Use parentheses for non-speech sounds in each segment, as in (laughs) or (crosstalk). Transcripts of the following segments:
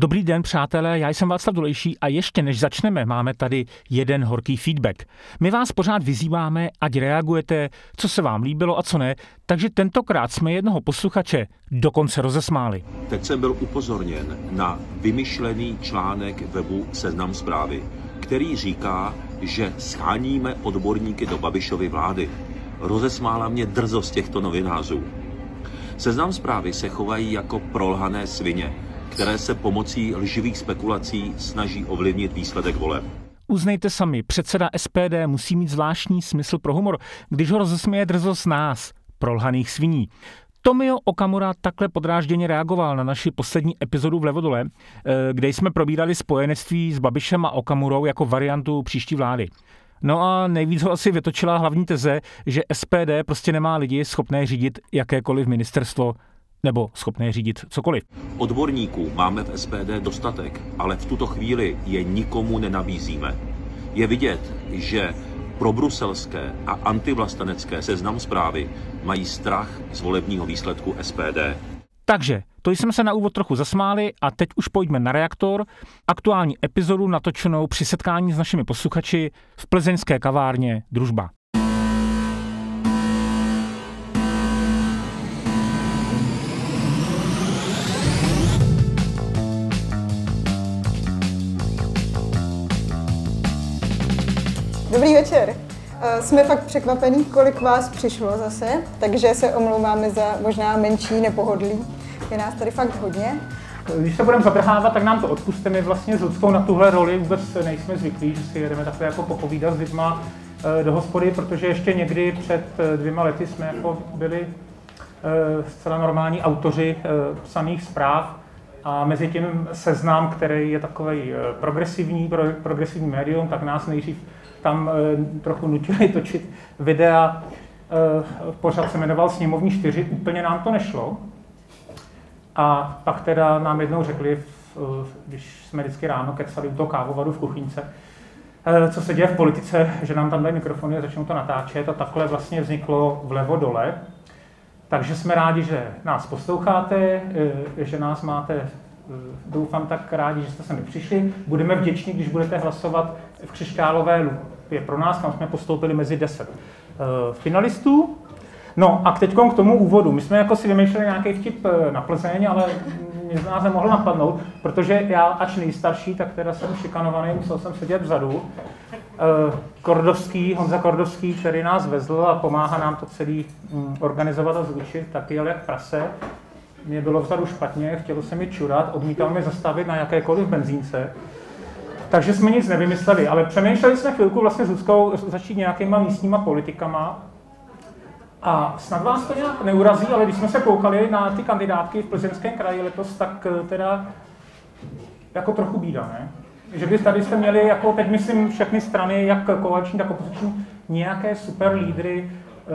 Dobrý den, přátelé, já jsem Václav Dolejší a ještě než začneme, máme tady jeden horký feedback. My vás pořád vyzýváme, ať reagujete, co se vám líbilo a co ne, takže tentokrát jsme jednoho posluchače dokonce rozesmáli. Teď jsem byl upozorněn na vymyšlený článek webu Seznam zprávy, který říká, že scháníme odborníky do Babišovy vlády. Rozesmála mě drzost těchto novinářů. Seznam zprávy se chovají jako prolhané svině, které se pomocí lživých spekulací snaží ovlivnit výsledek voleb. Uznejte sami, předseda SPD musí mít zvláštní smysl pro humor, když ho rozesměje drzost nás, prolhaných sviní. Tomio Okamura takhle podrážděně reagoval na naši poslední epizodu v Levodole, eh, kde jsme probírali spojenectví s Babišem a Okamurou jako variantu příští vlády. No a nejvíc ho asi vytočila hlavní teze, že SPD prostě nemá lidi schopné řídit jakékoliv ministerstvo nebo schopné řídit cokoliv. Odborníků máme v SPD dostatek, ale v tuto chvíli je nikomu nenabízíme. Je vidět, že pro bruselské a antivlastenecké seznam zprávy mají strach z volebního výsledku SPD. Takže, to jsme se na úvod trochu zasmáli a teď už pojďme na reaktor. Aktuální epizodu natočenou při setkání s našimi posluchači v plzeňské kavárně Družba. Dobrý večer. Eh, jsme fakt překvapení, kolik vás přišlo zase, takže se omlouváme za možná menší nepohodlí. Je nás tady fakt hodně. Když se budeme zadrhávat, tak nám to odpuste. My vlastně s Ludskou na tuhle roli vůbec nejsme zvyklí, že si jedeme takhle jako popovídat s lidma eh, do hospody, protože ještě někdy před eh, dvěma lety jsme jako byli zcela normální autoři psaných zpráv a mezi tím seznam, který je takový progresivní, progresivní médium, tak nás nejdřív tam eh, trochu nutili točit videa. Eh, pořád se jmenoval Sněmovní 4, úplně nám to nešlo. A pak teda nám jednou řekli, když jsme vždycky ráno kecali u toho kávovaru v kuchyňce, eh, co se děje v politice, že nám tam dají mikrofony a začnou to natáčet a takhle vlastně vzniklo vlevo dole. Takže jsme rádi, že nás posloucháte, že nás máte, doufám tak rádi, že jste se mi přišli. Budeme vděční, když budete hlasovat v křišťálové lupě pro nás, kam jsme postoupili mezi 10 uh, finalistů. No a teď k tomu úvodu. My jsme jako si vymýšleli nějaký vtip eh, na Plzeň, ale mě z nás nemohl napadnout, protože já, ač nejstarší, tak teda jsem šikanovaný, musel jsem sedět vzadu. Uh, Kordovský, Honza Kordovský, který nás vezl a pomáhá nám to celý um, organizovat a zvučit, tak jel jak prase. Mě bylo vzadu špatně, chtělo se mi čurat, odmítal mě zastavit na jakékoliv benzínce. Takže jsme nic nevymysleli, ale přemýšleli jsme chvilku vlastně s Luckou začít nějakýma místníma politikama. A snad vás to nějak neurazí, ale když jsme se koukali na ty kandidátky v plzeňském kraji letos, tak eh, teda jako trochu bída, ne? Že by tady jste měli, jako teď myslím všechny strany, jak koaliční, tak opoziční, nějaké super lídry, eh,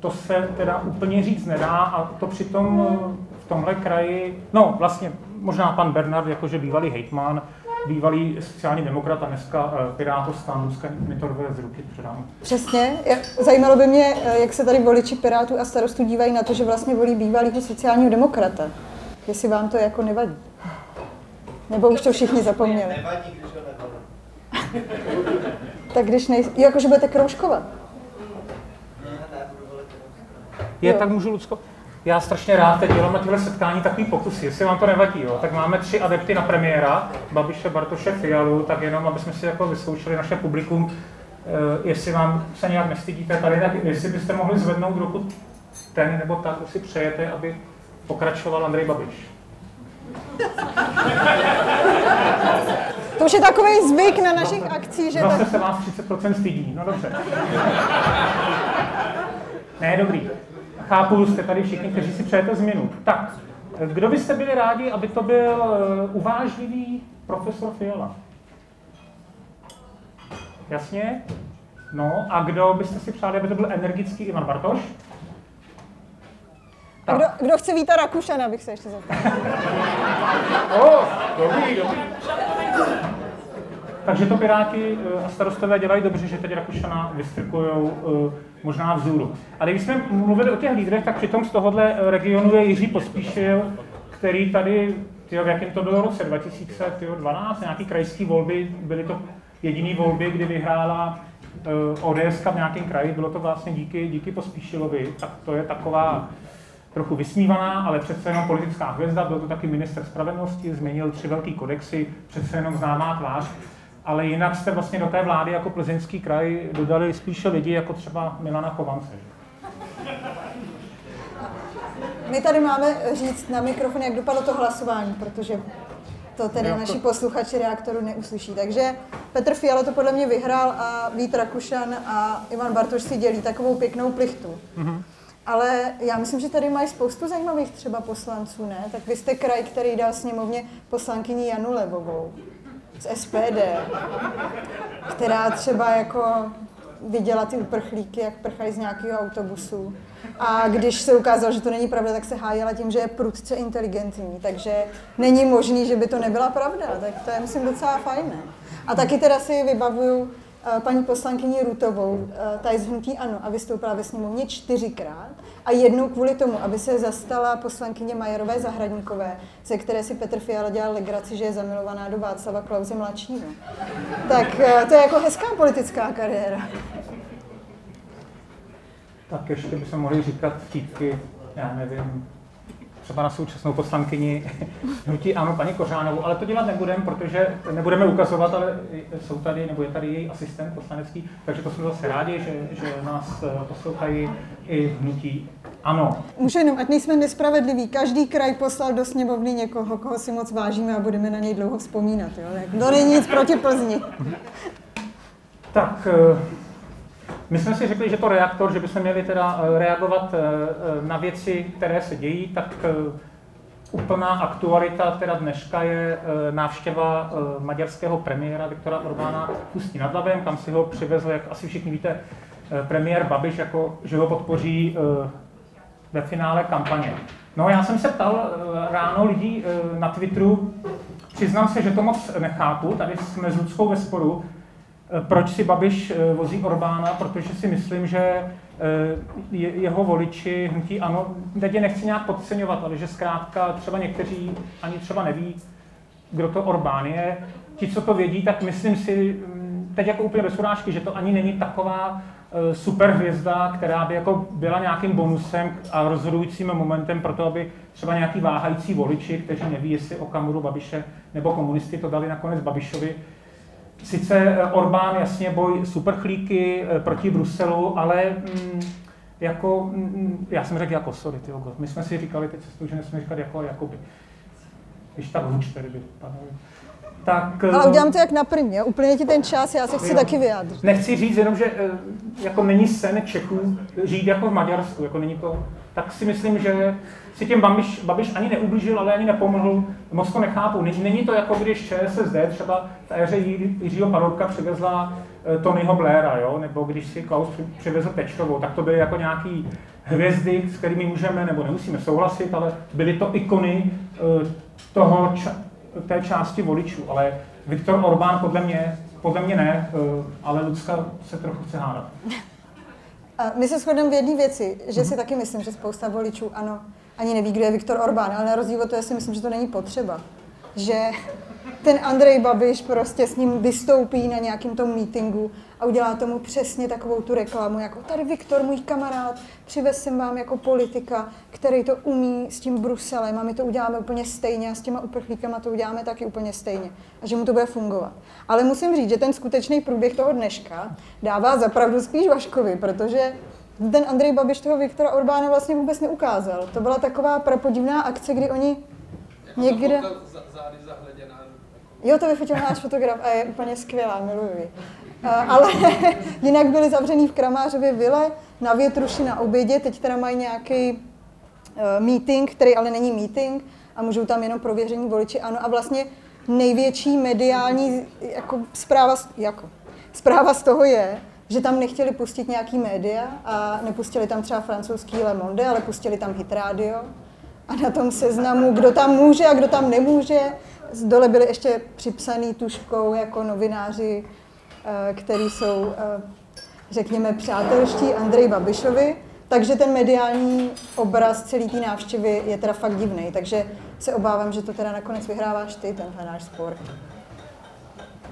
to se teda úplně říct nedá a to přitom v tomhle kraji, no vlastně možná pan Bernard, jakože bývalý hejtman, bývalý sociální demokrat a dneska eh, Pirátostán, Luzka mi to z ruky předám. Přesně. Zajímalo by mě, eh, jak se tady voliči Pirátů a starostů dívají na to, že vlastně volí bývalého sociálního demokrata. Jestli vám to jako nevadí. Nebo už to všichni zapomněli. Nevadí, když ho (laughs) tak když nej... Jakože budete kroužkovat. Je, tak můžu, Lucko? Já strašně rád teď dělám na těchto setkání takový pokusy, jestli vám to nevadí, jo. tak máme tři adepty na premiéra, Babiše, Bartoše, Fialu, tak jenom, aby jsme si jako vyzkoušeli naše publikum, eh, jestli vám se nějak nestydíte tady, tak jestli byste mohli zvednout ruku ten nebo tak, si přejete, aby pokračoval Andrej Babiš. To už je takový zvyk na našich no, akcích, že Zase tak... se vás 30% stydí, no dobře. ne, dobrý chápu, jste tady všichni, kteří si přejete změnu. Tak, kdo byste byli rádi, aby to byl eh, uvážlivý profesor Fiola? Jasně? No, a kdo byste si přáli, aby to byl energický Ivan Bartoš? A kdo, kdo chce vítat Rakušana, bych se ještě zeptal. (laughs) oh, dobrý, dobrý. Takže to Piráti eh, a starostové dělají dobře, že teď Rakušana vystrkují eh, možná vzůru. Ale když jsme mluvili o těch lídrech, tak přitom z tohohle regionu je Jiří Pospíšil, který tady tyjo, v jakém to bylo roce? 2012, nějaký krajské volby, byly to jediné volby, kdy vyhrála uh, ODS v nějakém kraji, bylo to vlastně díky, díky Pospíšilovi, tak to je taková trochu vysmívaná, ale přece jenom politická hvězda, byl to taky minister spravedlnosti, změnil tři velký kodexy, přece jenom známá tvář, ale jinak jste vlastně do té vlády jako plzeňský kraj dodali spíše lidi jako třeba Milana Chovance. My tady máme říct na mikrofon, jak dopadlo to hlasování, protože to tedy Jo, to- naši posluchači reaktoru neuslyší. Takže Petr Fiala to podle mě vyhrál a Vít Rakušan a Ivan Bartoš si dělí takovou pěknou plichtu. Mhm. Ale já myslím, že tady mají spoustu zajímavých třeba poslanců, ne? Tak vy jste kraj, který dal sněmovně poslankyni Janu Levovou z SPD, která třeba jako viděla ty uprchlíky, jak prchají z nějakého autobusu. A když se ukázalo, že to není pravda, tak se hájela tím, že je prudce inteligentní. Takže není možný, že by to nebyla pravda. Tak to je, myslím, docela fajné. A taky teda si vybavuju paní poslankyni Rutovou, eh, ta je z hnutí ANO a vystoupila ve sněmovně čtyřikrát a jednou kvůli tomu, aby se zastala poslankyně Majerové Zahradníkové, ze které si Petr Fiala dělal legraci, že je zamilovaná do Václava Klauze mladšího. Tak eh, to je jako hezká politická kariéra. Tak ještě by se mohli říkat vtípky, já nevím, třeba na současnou poslankyni (laughs) hnutí ano, paní Kořánovou, ale to dělat nebudeme, protože nebudeme ukazovat, ale jsou tady, nebo je tady její asistent poslanecký, takže to jsme zase rádi, že, že nás eh, poslouchají i hnutí ano. Můžu jenom, ať nejsme nespravedliví, každý kraj poslal do sněmovny někoho, koho si moc vážíme a budeme na něj dlouho vzpomínat. Jo? Tak To není nic proti Plzni. Tak, eh, my jsme si řekli, že to reaktor, že bychom měli teda eh, reagovat eh, eh, na věci, které se dějí, tak úplná aktualita teda dneška je návštěva maďarského premiéra Viktora Orbána v Ústí nad Labem, kam si ho přivezl, jak asi všichni víte, premiér Babiš, jako, že ho podpoří ve finále kampaně. No já jsem se ptal ráno lidí na Twitteru, přiznám se, že to moc nechápu, tady jsme s Ludskou ve sporu, proč si Babiš eh, vozí Orbána, protože si myslím, že eh, je- jeho voliči hnutí ano, teď je nechci nějak podceňovat, ale že zkrátka třeba někteří ani třeba neví, kdo to Orbán je. Ti, co to vědí, tak myslím si, mm, teď jako úplně bez urážky, že to ani není taková eh, superhvězda, která by jako byla nějakým bonusem a rozhodujícím momentem pro to, aby třeba nějaký váhající voliči, kteří neví, jestli o Kamuru Babiše nebo komunisty to dali nakonec Babišovi, Sice eh, Orbán jasně boj superchlíky eh, proti Bruselu, ale mm, jako, mm, já jsem řekl jako, sorry, ty my jsme si říkali teď cestu, že nesmíme říkat jako, jakoby. Když tak hluč tady by padalo. Tak, eh, Ale udělám to jak na první, jo? úplně ti ten čas, já se chci Jo. taky vyjádřit. Nechci říct jenom, že eh, jako není sen Čechů žít jako v Maďarsku, jako není to, tak si myslím, že si tím Babiš, Babiš ani neublížil, ale ani nepomohl, moc to nechápu. Není, není to jako když ČSSD třeba v éře Jiřího Paroubka přivezla eh, Tonyho Blaira, jo? nebo když si Klaus při- přivezl Pečkovou, tak to byly jako nějaký hvězdy, s kterými můžeme nebo nemusíme souhlasit, ale byly to ikony eh, toho, té části voličů, ale Viktor Orbán podle mě, podle mě ne, eh, ale Lucka se trochu chce hádat. A my se shodneme v jedné věci, že Mhm. si taky myslím, že spousta voličů, ano, ani neví, kdo je Viktor Orbán, ale na rozdíl od toho si myslím, že to není potřeba. Že ten Andrej Babiš prostě s ním vystoupí na nějakém tom meetingu a udělá tomu přesně takovou tu reklamu, jako tady Viktor, můj kamarád, přivez jsem vám jako politika, který to umí s tím Bruselem a my to uděláme úplně stejně a s těma uprchlíkama to uděláme taky úplně stejně a že mu to bude fungovat. Ale musím říct, že ten skutečný průběh toho dneška dává zapravdu spíš Vaškovi, protože ten Andrej Babiš toho Viktora Orbána vlastně vůbec neukázal. To byla taková prapodivná akce, kdy oni někde... Jako. Jo, to vyfotil náš fotograf a je úplně skvělá, miluji ale (laughs) jinak byli zavřený v Kramářově vile na Větruši na obědě, teď teda mají nějaký uh, meeting, který ale není meeting a můžou tam jenom prověření voliči, ano. A vlastně největší mediální jako zpráva, jako, zpráva z toho je, že tam nechtěli pustit nějaký média a nepustili tam třeba francouzský Le Monde, ale pustili tam Hit Radio. A na tom seznamu, kdo tam může a kdo tam nemůže, z dole byli ještě připsaný tuškou jako novináři, eh, který jsou, eh, řekněme, přátelští Andrej Babišovi. Takže ten mediální obraz celý té návštěvy je teda fakt divný, takže se obávám, že to teda nakonec vyhráváš ty, tenhle náš spor.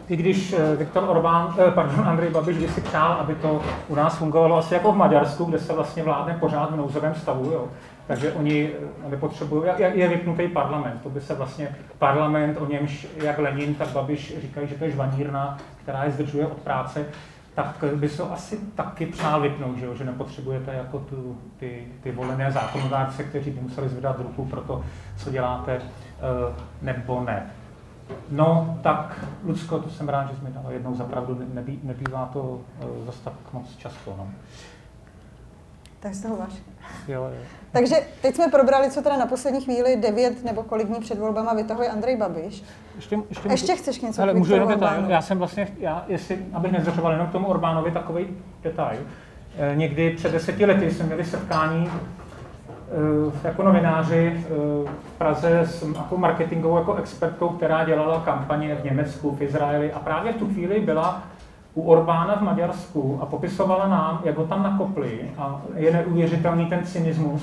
I když eh, Viktor Orbán, pardon, (laughs) Andrej Babiš by si přál, aby to u nás fungovalo asi jako v Maďarsku, kde se vlastně vládne pořád v nouzovém stavu, jo. Takže oni eh, nepotřebují, je, vypnutý parlament, to by se vlastně parlament, o němž jak Lenin, tak Babiš říkají, že to je žvanírna, která je zdržuje od práce, tak by se asi taky přál vypnout, že, jo? že nepotřebujete jako tu, ty, ty volené zákonodárce, kteří by museli zvedat ruku pro to, co děláte, nebo ne. No, tak, Lucko, to jsem rád, že jsi mi jednou zapravdu, nebý, nebývá to uh, zase tak moc často, no. Tak z toho váš. Jo, jo. Takže teď jsme probrali, co teda na poslední chvíli, devět nebo kolik dní před volbama vytahuje Andrej Babiš. Ještě, ještě, Ještě můžu, chceš něco Ale můžu jenom detail. Já jsem vlastně, já, jestli, abych nezdržoval jenom k tomu Orbánovi, takový detail. Eh, Někdy před deseti lety jsme měli setkání eh, jako novináři eh, v Praze s jako marketingovou jako expertkou, která dělala kampaně v Německu, v Izraeli a právě v tu chvíli byla u Orbána v Maďarsku a popisovala nám, jak ho tam nakopli a je neuvěřitelný ten cynismus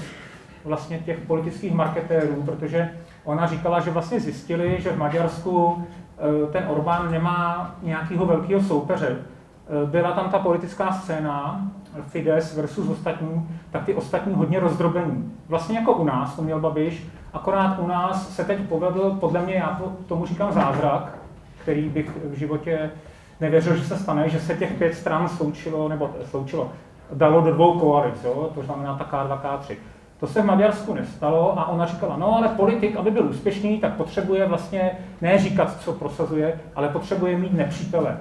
vlastně těch politických marketérů, protože ona říkala, že vlastně zjistili, že v Maďarsku eh, ten Orbán nemá nějakého velkého soupeře. Eh, Byla tam ta politická scéna, Fides versus ostatní, tak ty ostatní hodně rozdrobení. Vlastně jako u nás, to měl Babiš, akorát u nás se teď povedl, podle mě, já to, tomu říkám zázrak, který bych v životě nevěřil, že se stane, že se těch pět stran sloučilo, nebo sloučilo, dalo do dvou koalic, jo? to znamená ta K2, K3. To se v Maďarsku nestalo a ona říkala, no ale politik, aby byl úspěšný, tak potřebuje vlastně ne říkat, co prosazuje, ale potřebuje mít nepřítele.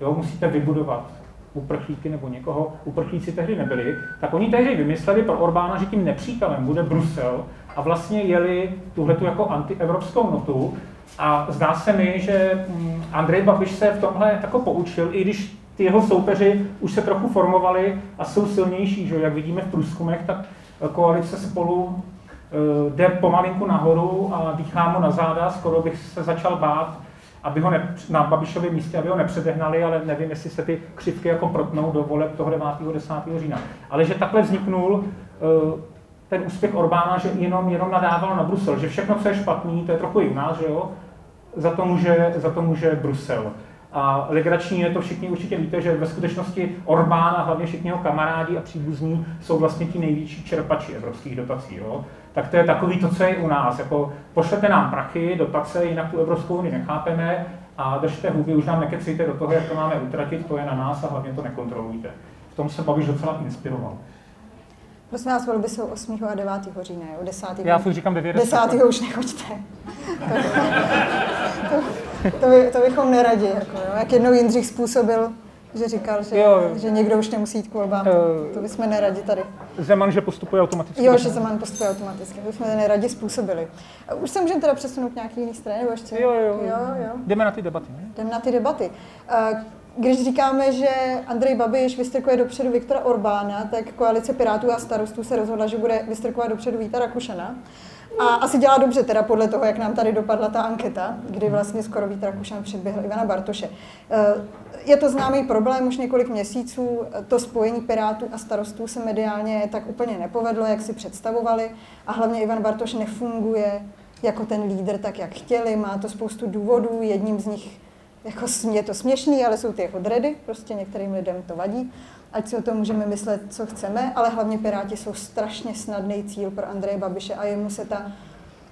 Jo, musíte vybudovat uprchlíky nebo někoho, uprchlíci tehdy nebyli, tak oni tehdy vymysleli pro Orbána, že tím nepřítelem bude Brusel a vlastně jeli tuhletu jako antievropskou notu a zdá se mi, že mm, Andrej Babiš se v tomhle jako poučil, i když ty jeho soupeři už se trochu formovali a jsou silnější, že jak vidíme v průzkumech, tak koalice spolu eh, jde pomalinku nahoru a dýchá mu na záda, skoro bych se začal bát, aby ho ne, na Babišově místě, aby ho nepředehnali, ale nevím, jestli se ty křivky jako protnou do voleb toho 9. 10. října. Ale že takhle vzniknul eh, ten úspěch Orbána, že jenom, jenom nadával na Brusel, že všechno, co je špatný, to je trochu nás, že jo, za to může, za to může Brusel. A legrační je to, všichni určitě víte, že ve skutečnosti Orbán a hlavně všichni jeho kamarádi a příbuzní jsou vlastně ti největší čerpači evropských dotací. Jo? Tak to je takový to, co je u nás. Jako pošlete nám prachy, dotace, jinak tu Evropskou unii nechápeme a držte huby, už nám nekecejte do toho, jak to máme utratit, to je na nás a hlavně to nekontrolujte. V tom se Babiš docela inspiroval. Prosím vás, volby jsou 8. a 9. října, jo? 10. Já furt říkám 9. 10. už nechoďte. To, to, to, by, to bychom neradi, jako, jo? jak jednou Jindřich způsobil, že říkal, že, Jo, že někdo už nemusí jít k volbám. Eh, To bychom neradi tady. Zeman, že postupuje automaticky. Jo, že Zeman postupuje automaticky, to bychom neradi způsobili. A Už se můžeme teda přesunout nějaký jiný straně, nebo ještě? Jo, jo, jo, jo. Jdeme na ty debaty. Ne? Jdeme na ty debaty. Eh, Když říkáme, že Andrej Babiš vystrkuje dopředu Viktora Orbána, tak koalice Pirátů a starostů se rozhodla, že bude vystrkovat dopředu Víta Rakušana. A asi dělá dobře teda podle toho, jak nám tady dopadla ta anketa, kdy vlastně skoro Vít Rakušan předběhl Ivana Bartoše. Eh, Je to známý problém už několik měsíců. To spojení Pirátů a starostů se mediálně tak úplně nepovedlo, jak si představovali. A hlavně Ivan Bartoš nefunguje jako ten lídr tak, jak chtěli. Má to spoustu důvodů. Jedním z nich jako je to směšný, ale jsou ty jeho dredy, prostě některým lidem to vadí. Ať si o tom můžeme myslet, co chceme, ale hlavně Piráti jsou strašně snadný cíl pro Andreje Babiše a jemu se ta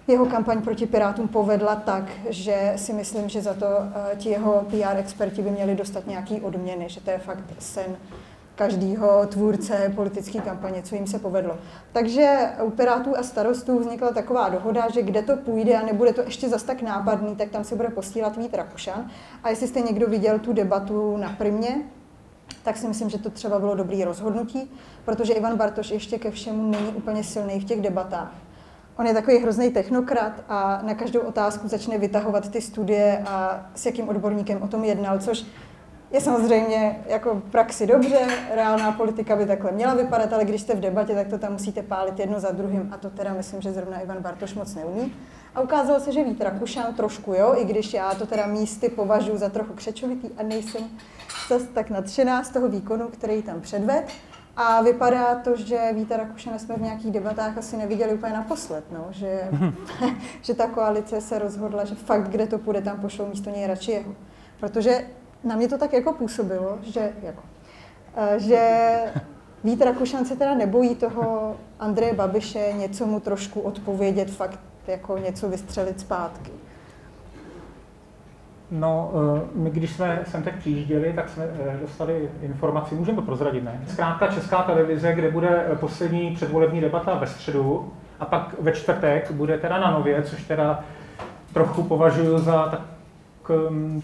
jeho kampaň proti Pirátům povedla tak, že si myslím, že za to eh, ti jeho PR experti by měli dostat nějaký odměny, že to je fakt sen každého tvůrce politické kampaně, co jim se povedlo. Takže u Pirátů a starostů vznikla taková dohoda, že kde to půjde a nebude to ještě zas tak nápadný, tak tam se bude posílat Vít Rakušan. A jestli jste někdo viděl tu debatu na Primě, tak si myslím, že to třeba bylo dobrý rozhodnutí, protože Ivan Bartoš ještě ke všemu není úplně silný v těch debatách. On je takový hrozný technokrat a na každou otázku začne vytahovat ty studie a s jakým odborníkem o tom jednal, což je samozřejmě jako v praxi dobře, reálná politika by takhle měla vypadat, ale když jste v debatě, tak to tam musíte pálit jedno za druhým a to teda myslím, že zrovna Ivan Bartoš moc neumí. A ukázalo se, že Vít Rakušan trošku, jo, i když já to teda místy považuji za trochu křečovitý a nejsem zas tak nadšená z toho výkonu, který tam předved, A vypadá to, že Víta Rakušana jsme v nějakých debatách asi neviděli úplně naposled, no, že, (laughs) že ta koalice se rozhodla, že fakt, kde to půjde, tam pošlou místo něj radši jeho. Protože na mě to tak jako působilo, že, jako, eh, že (laughs) Vít Rakušan se teda nebojí toho Andreje Babiše něco mu trošku odpovědět, fakt jako něco vystřelit zpátky. No, eh, my když jsme sem teď přijížděli, tak jsme eh, dostali informaci, můžeme to prozradit, ne? Zkrátka Česká televize, kde bude poslední předvolební debata ve středu a pak ve čtvrtek bude teda na nově, což teda trochu považuji za tak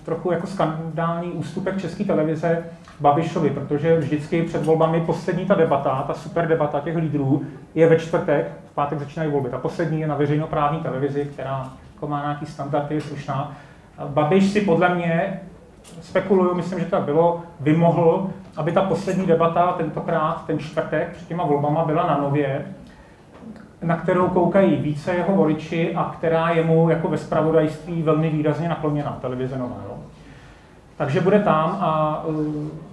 trochu jako skandální ústupek České televize Babišovi, protože vždycky před volbami poslední ta debata, ta super debata těch lídrů je ve čtvrtek, v pátek začínají volby. Ta poslední je na veřejnoprávní televizi, která jako má nějaký standardy, je slušná. Babiš si podle mě, spekuluju, myslím, že to tak bylo, vymohl, aby ta poslední debata tentokrát, ten čtvrtek před těma volbama byla na nově, na kterou koukají více jeho voliči a která je mu jako ve spravodajství velmi výrazně nakloněna, televize nová. Jo. Takže bude tam a,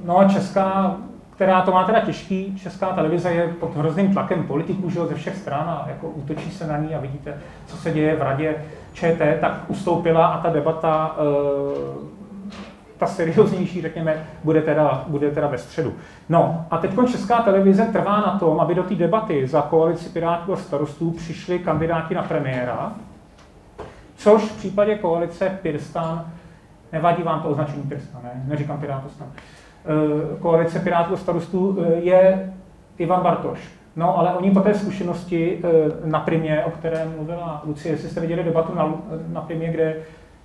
no a česká, která to má teda těžký, česká televize je pod hrozným tlakem politiků že ze všech stran a jako útočí se na ní a vidíte, co se děje v radě ČT, tak ustoupila a ta debata, eh, ta serióznější, řekněme, bude teda, bude teda ve středu. No a teď Česká televize trvá na tom, aby do té debaty za koalici Pirátů a starostů přišli kandidáti na premiéra, což v případě koalice Pirstan, nevadí vám to označení Pirstan, ne? neříkám Pirátů stan, eh, koalice Pirátů a starostů eh, je Ivan Bartoš. No, ale oni po té zkušenosti eh, na primě, o které mluvila Lucie, jestli jste viděli debatu na, na primě, kde,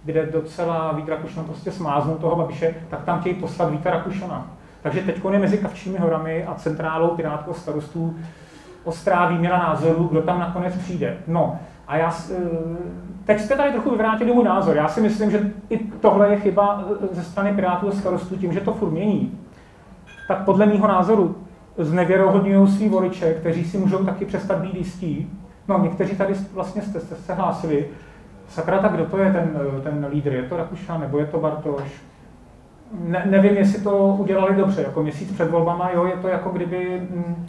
kde docela Vít Rakušan prostě smáznul toho Babiše, tak tam chtějí poslat Víta Rakušana. Takže teď je mezi Kavčími horami a centrálou Pirátů starostů ostrá výměna názorů, kdo tam nakonec přijde. No, a já, teď jste tady trochu vyvrátili můj názor. Já si myslím, že i tohle je chyba eh, ze strany Pirátů a starostů tím, že to furt mění. Tak podle mého názoru znevěrohodňují svý voliče, kteří si můžou taky přestat být jistí. No, někteří tady vlastně jste, jste se hlásili. Sakra, tak kdo to je ten, ten lídr? Je to Rakušan nebo je to Bartoš? Ne, nevím, jestli to udělali dobře. Jako měsíc před volbama, jo, je to jako kdyby hm,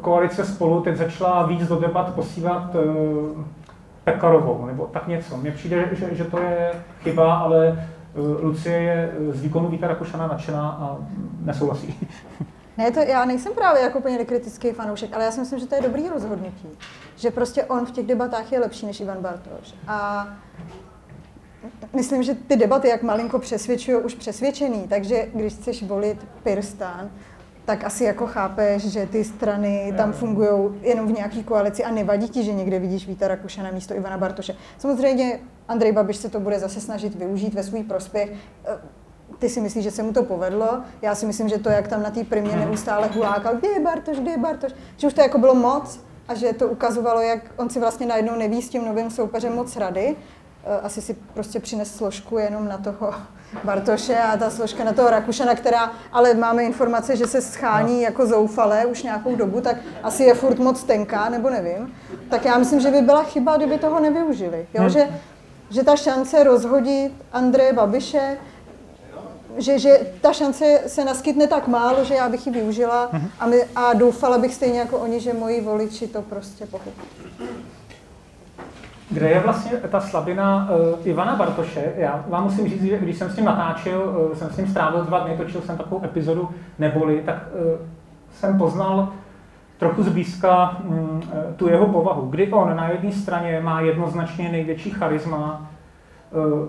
koalice spolu teď začala víc do debat posívat uh, Pekarovou, nebo tak něco. Mně přijde, že, že to je chyba, ale uh, Lucie je z výkonu Víta Rakušana nadšená a nesouhlasí. (laughs) Ne, to já nejsem právě jako úplně kritický fanoušek, ale já si myslím, že to je dobrý rozhodnutí. Že prostě on v těch debatách je lepší než Ivan Bartoš. A myslím, že ty debaty jak malinko přesvědčují už přesvědčený, takže když chceš volit Pirstan, tak asi jako chápeš, že ty strany tam fungují jenom v nějaký koalici a nevadí ti, že někde vidíš Víta Rakušana místo Ivana Bartoše. Samozřejmě Andrej Babiš se to bude zase snažit využít ve svůj prospěch ty si myslíš, že se mu to povedlo. Já si myslím, že to, jak tam na té primě mhm. neustále hulákal, kde je Bartoš, kde je Bartoš, že už to jako bylo moc a že to ukazovalo, jak on si vlastně najednou neví s tím novým soupeřem moc rady. Eh, asi si prostě přines složku jenom na toho (laughs) Bartoše a ta složka na toho Rakušana, která, ale máme informace, že se schání no. jako zoufalé už nějakou dobu, tak asi je furt moc tenká, nebo nevím. Tak já myslím, že by byla chyba, kdyby toho nevyužili. Jo? Hmm. Že, že ta šance rozhodit Andreje Babiše že, že ta šance se naskytne tak málo, že já bych ji využila a, my, a doufala bych stejně jako oni, že moji voliči to prostě pochopí. Kde je vlastně ta slabina uh, Ivana Bartoše? Já vám musím říct, že když jsem s ním natáčel, uh, jsem s ním strávil dva dny, točil jsem takovou epizodu Neboli, tak uh, jsem poznal trochu zblízka um, tu jeho povahu, kdy on na jedné straně má jednoznačně největší charisma,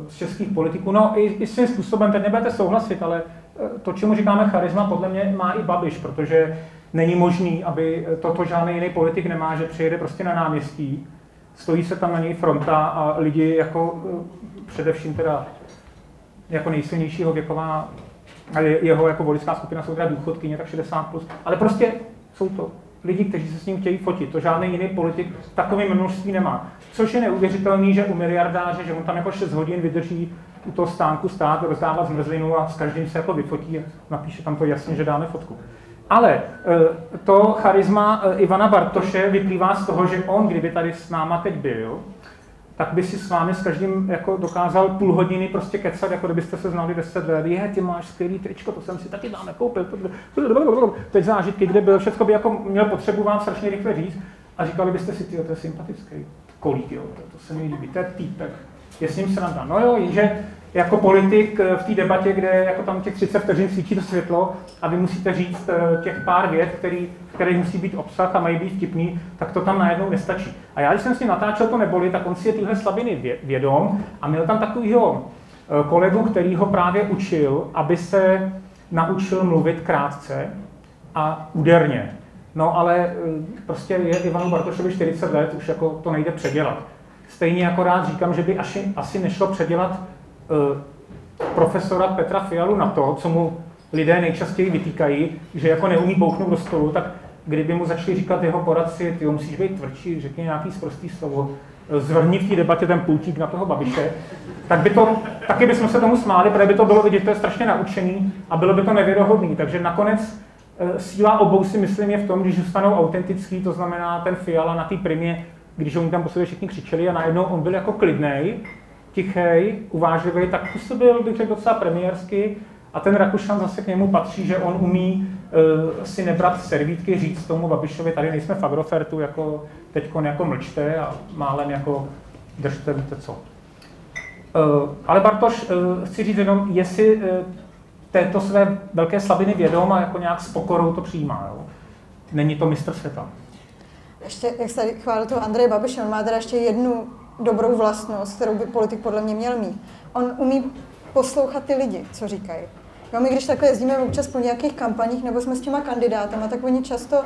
z českých politiků. No i, i svým způsobem, teď nebudete souhlasit, ale eh, to, čemu říkáme charisma, podle mě má i Babiš, protože není možný, aby toto žádný jiný politik nemá, že přijede prostě na náměstí, stojí se tam na něj fronta a lidi jako eh, především teda jako nejsilnějšího věková, jeho jako voličská skupina jsou teda důchodkyně, tak 60+, plus, ale prostě jsou to lidi, kteří se s ním chtějí fotit. To žádný jiný politik takové množství nemá. Což je neuvěřitelný, že u miliardáře, že on tam jako 6 hodin vydrží u toho stánku stát, rozdávat zmrzlinu a s každým se jako vyfotí a napíše tam to jasně, že dáme fotku. Ale e, to charisma e, Ivana Bartoše vyplývá z toho, že on, kdyby tady s náma teď byl, tak by si s vámi s každým jako dokázal půl hodiny prostě kecat, jako kdybyste se znali 10 let. Je, ty máš skvělý tričko, to jsem si taky tam koupil. Teď zážitky, kde byl, všechno by jako měl potřebu vám strašně rychle říct a říkali byste si, ty, to je sympatický kolík, jo, to, to se mi líbí, to je týpek, je s ním sranda. No jo, jenže jako politik v té debatě, kde jako tam těch 30 vteřin svítí to světlo a vy musíte říct eh, těch pár vět, který, který musí být obsah a mají být vtipný, tak to tam najednou nestačí. A já, když jsem s ním natáčel to neboli, tak on si je tyhle slabiny vědom a měl tam takovýho eh, kolegu, který ho právě učil, aby se naučil mluvit krátce a úderně. No ale eh, prostě je Ivanu Bartošovi 40 let, už jako to nejde předělat. Stejně jako rád říkám, že by asi, asi nešlo předělat profesora Petra Fialu na to, co mu lidé nejčastěji vytýkají, že jako neumí bouchnout do stolu, tak kdyby mu začali říkat jeho poradci, ty musíš být tvrdší, řekni nějaký sprostý slovo, zvrhni v té debatě ten pultík na toho Babiše, tak by to, taky bychom se tomu smáli, protože by to bylo vidět, to je strašně naučený a bylo by to nevěrohodný. Takže nakonec eh, síla obou si myslím je v tom, když zůstanou autentický, to znamená ten Fiala na té primě když oni tam po sobě všichni křičeli a najednou on byl jako klidnej, tichý, uvážlivý, tak působil, bych řekl, docela premiérsky. A ten Rakušan zase k němu patří, že on umí uh, si nebrat servítky, říct tomu Babišovi, tady nejsme v Agrofertu, jako teď jako mlčte a málem jako držte, víte co. Uh, ale Bartoš, uh, chci říct jenom, jestli uh, této své velké slabiny vědom a jako nějak s pokorou to přijímá. Jo? Není to mistr světa ještě, jak se chválil toho Andreje Babiše, on má teda ještě jednu dobrou vlastnost, kterou by politik podle mě měl mít. On umí poslouchat ty lidi, co říkají. Jo, my když takhle jezdíme občas po nějakých kampaních nebo jsme s těma kandidátama, tak oni často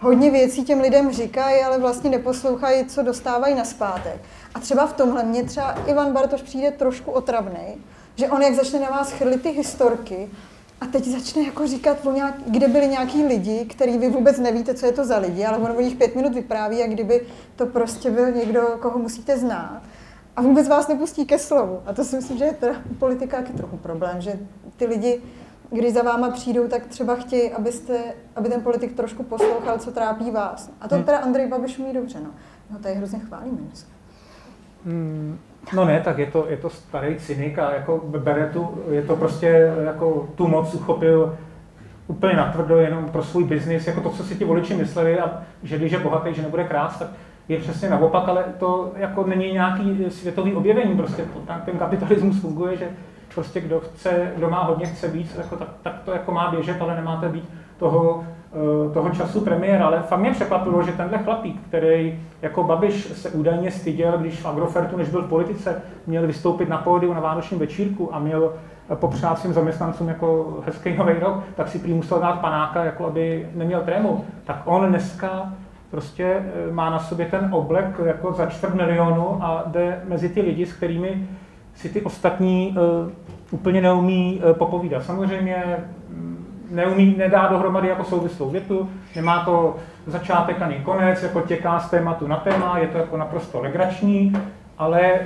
hodně věcí těm lidem říkají, ale vlastně neposlouchají, co dostávají na zpátek. A třeba v tomhle mě třeba Ivan Bartoš přijde trošku otravný, že on jak začne na vás chrlit ty historky, a teď začne jako říkat, o nějak, kde byli nějaký lidi, který vy vůbec nevíte, co je to za lidi, ale on o nich pět minut vypráví, jak kdyby to prostě byl někdo, koho musíte znát. A vůbec vás nepustí ke slovu. A to si myslím, že je teda politika taky trochu problém, že ty lidi, když za váma přijdou, tak třeba chtějí, abyste, aby ten politik trošku poslouchal, co trápí vás. A to hmm. teda Andrej Babiš umí dobře. No, no tady hrozně chválíme dneska. Hmm, No ne, tak je to, je to starý cynik a jako bere tu, je to prostě jako tu moc uchopil úplně natvrdo jenom pro svůj biznis, jako to, co si ti voliči mysleli a že když je bohatý, že nebude krát, tak je přesně naopak, ale to jako není nějaký světový objevení, prostě to, tak ten kapitalismus funguje, že prostě kdo chce, kdo má hodně, chce víc, jako, tak, tak, to jako má běžet, ale nemáte být toho toho času premiéra, ale fakt mě překvapilo, že tenhle chlapík, který jako Babiš se údajně styděl, když v Agrofertu, než byl v politice, měl vystoupit na pódiu na vánočním večírku a měl eh, popřát svým zaměstnancům jako hezký nový rok, tak si prý musel dát panáka, jako aby neměl trému. Tak on dneska prostě eh, má na sobě ten oblek jako za čtvrt milionu a jde mezi ty lidi, s kterými si ty ostatní úplně neumí popovídat. Samozřejmě neumí, nedá dohromady jako souvislou větu, nemá to začátek ani konec, jako těká z tématu na téma, je to jako naprosto legrační, ale e,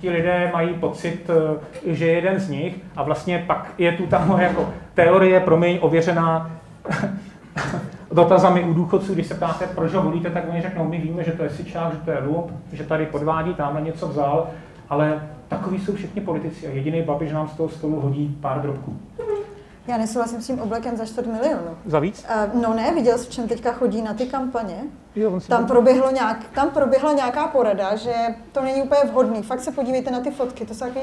ti lidé mají pocit, e, že je jeden z nich a vlastně pak je tu ta moje jako teorie, promiň, ověřená (laughs) dotazami u důchodců, když se ptáte, proč ho volíte, tak oni řeknou, my víme, že to je sičák, že to je lump, že tady podvádí, tamhle něco vzal, ale takový jsou všichni politici a jediný Babiš nám z toho stolu hodí pár drobků. Já nesouhlasím s tím oblekem za čtvrt milionu. Za víc? Uh, no ne, viděl jsi, v čem teďka chodí na ty kampaně? Jo, tam, proběhlo nějak, tam proběhla nějaká porada, že to není úplně vhodný. Fakt se podívejte na ty fotky, to jsou taky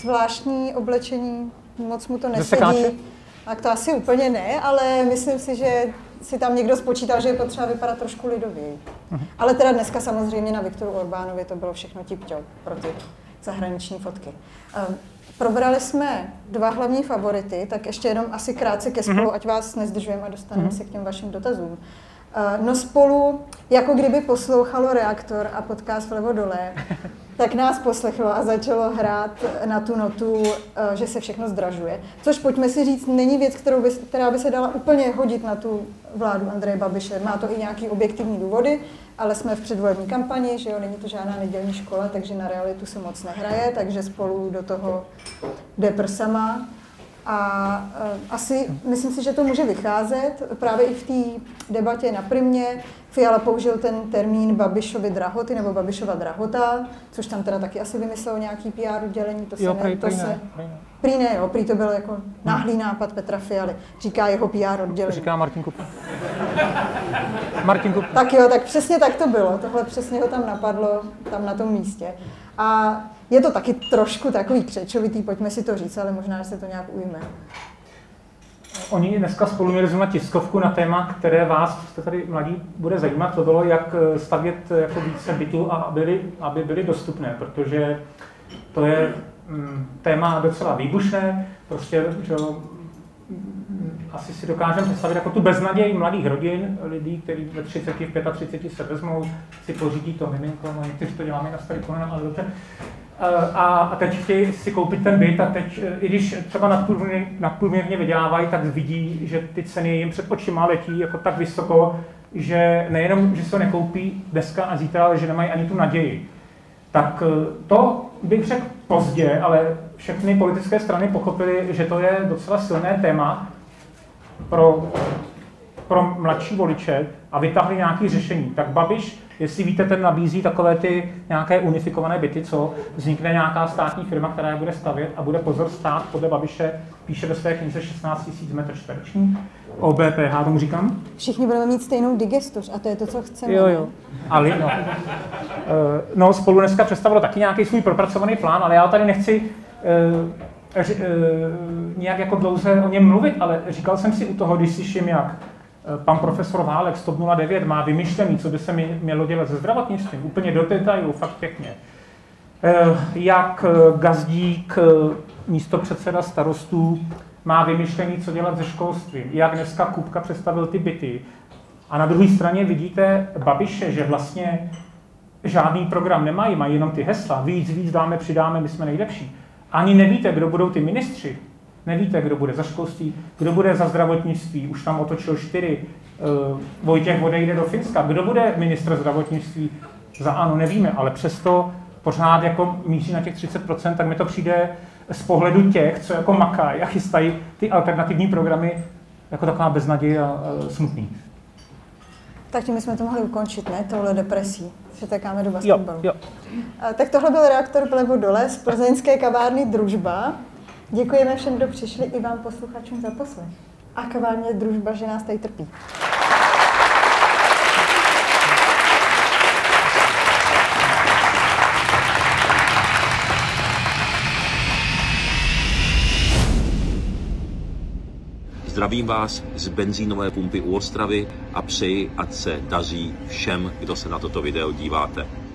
zvláštní oblečení, moc mu to nesedí. Tak to asi úplně ne, ale myslím si, že si tam někdo spočítal, že je potřeba vypadat trošku lidověji. Uh-huh. Ale teda dneska samozřejmě na Viktoru Orbánovi to bylo všechno tip pro ty zahraniční fotky. Um, Probrali jsme dva hlavní favority, tak ještě jenom asi krátce ke spolu, mm-hmm. ať vás nezdržujeme a dostaneme mm-hmm. se k těm vašim dotazům. Uh, no spolu, jako kdyby poslouchalo reaktor a podcast vlevo dole, (laughs) tak nás poslechlo a začalo hrát na tu notu, uh, že se všechno zdražuje. Což pojďme si říct, není věc, kterou by, která by se dala úplně hodit na tu vládu Andreje Babiše. Má to i nějaké objektivní důvody, ale jsme v předvolební kampani, že jo, není to žádná nedělní škola, takže na realitu se moc nehraje, takže spolu do toho jde prsama. A uh, asi, myslím si, že to může vycházet právě i v té debatě na primě. Fiala použil ten termín Babišovi drahoty nebo Babišova drahota, což tam teda taky asi vymyslel nějaký PR udělení. To se, Jo, ne, prý- to prý se, ne, prý ne. prý ne, jo, prý to byl jako náhlý nápad Petra Fialy, říká jeho PR oddělení. Říká Martin Kupka. Martin Kupka. Tak jo, tak přesně tak to bylo. Tohle přesně ho tam napadlo, tam na tom místě. A je to taky trošku takový křečovitý, pojďme si to říct, ale možná, se to nějak ujme. Oni dneska spolu měli zrovna tiskovku na téma, které vás, jste tady mladí, bude zajímat. To bylo, jak eh, stavět eh, jako více bytů, a aby, aby byly dostupné, protože to je mm, téma docela výbušné. Prostě, že, mm, asi si dokážeme představit jako tu beznaděj mladých rodin, lidí, kteří ve 30, v 35 se vezmou, si pořídí to miminko, no někteří to děláme na starý konen, ale dobře. Eh, A, a teď chtějí si koupit ten byt a teď, eh, i když třeba nadprůměrně, nadprůměrně vydělávají, tak vidí, že ty ceny jim před očima letí jako tak vysoko, že nejenom, že se nekoupí dneska a zítra, ale že nemají ani tu naději. Tak eh, to bych řekl pozdě, ale všechny politické strany pochopily, že to je docela silné téma pro, pro mladší voliče a vytáhli nějaké řešení. Tak Babiš, jestli víte, ten nabízí takové ty nějaké unifikované byty, co vznikne nějaká státní firma, která je bude stavět a bude pozor stát podle Babiše, píše ve své knize 16 000 m čtvereční, o BPH tomu říkám. Všichni budeme mít stejnou digestoř a to je to, co chceme. Jo, jo. Ale no. Eh, no, spolu dneska představilo taky nějaký svůj propracovaný plán, ale já tady nechci uh, ři, uh, nějak jako dlouze o něm mluvit, ale říkal jsem si u toho, když slyším, jak eh, pan profesor Válek z TOP 09 má vymyšlený, co by se mělo dělat se zdravotnictvím, úplně do detailu, fakt pěkně. Eh, Jak eh, Gazdík, eh, místo předseda starostů, má vymyšlený, co dělat se školstvím. Jak dneska Kupka představil ty byty. A na druhé straně vidíte Babiše, že vlastně žádný program nemají, mají jenom ty hesla. Víc, víc dáme, přidáme, my jsme nejlepší. Ani nevíte, kdo budou ty ministři. Nevíte, kdo bude za školství, kdo bude za zdravotnictví. Už tam otočil čtyři. Uh, Vojtěch odejde do Finska. Kdo bude ministr zdravotnictví? Za ano, nevíme, ale přesto pořád jako míří na těch 30%, tak mi to přijde z pohledu těch, co jako makají a chystají ty alternativní programy jako taková beznaděj a uh, smutný. Tak tím jsme to mohli ukončit, ne? Tohle depresí. Přetekáme do basketbalu. jo. A, tak tohle byl reaktor vlevo dole z plzeňské kavárny Družba. Děkujeme všem, kdo přišli, i vám posluchačům za poslech. A kavárně Družba, že nás tady trpí. Zdravím vás z benzínové pumpy u Ostravy a přeji, ať se daří všem, kdo se na toto video díváte.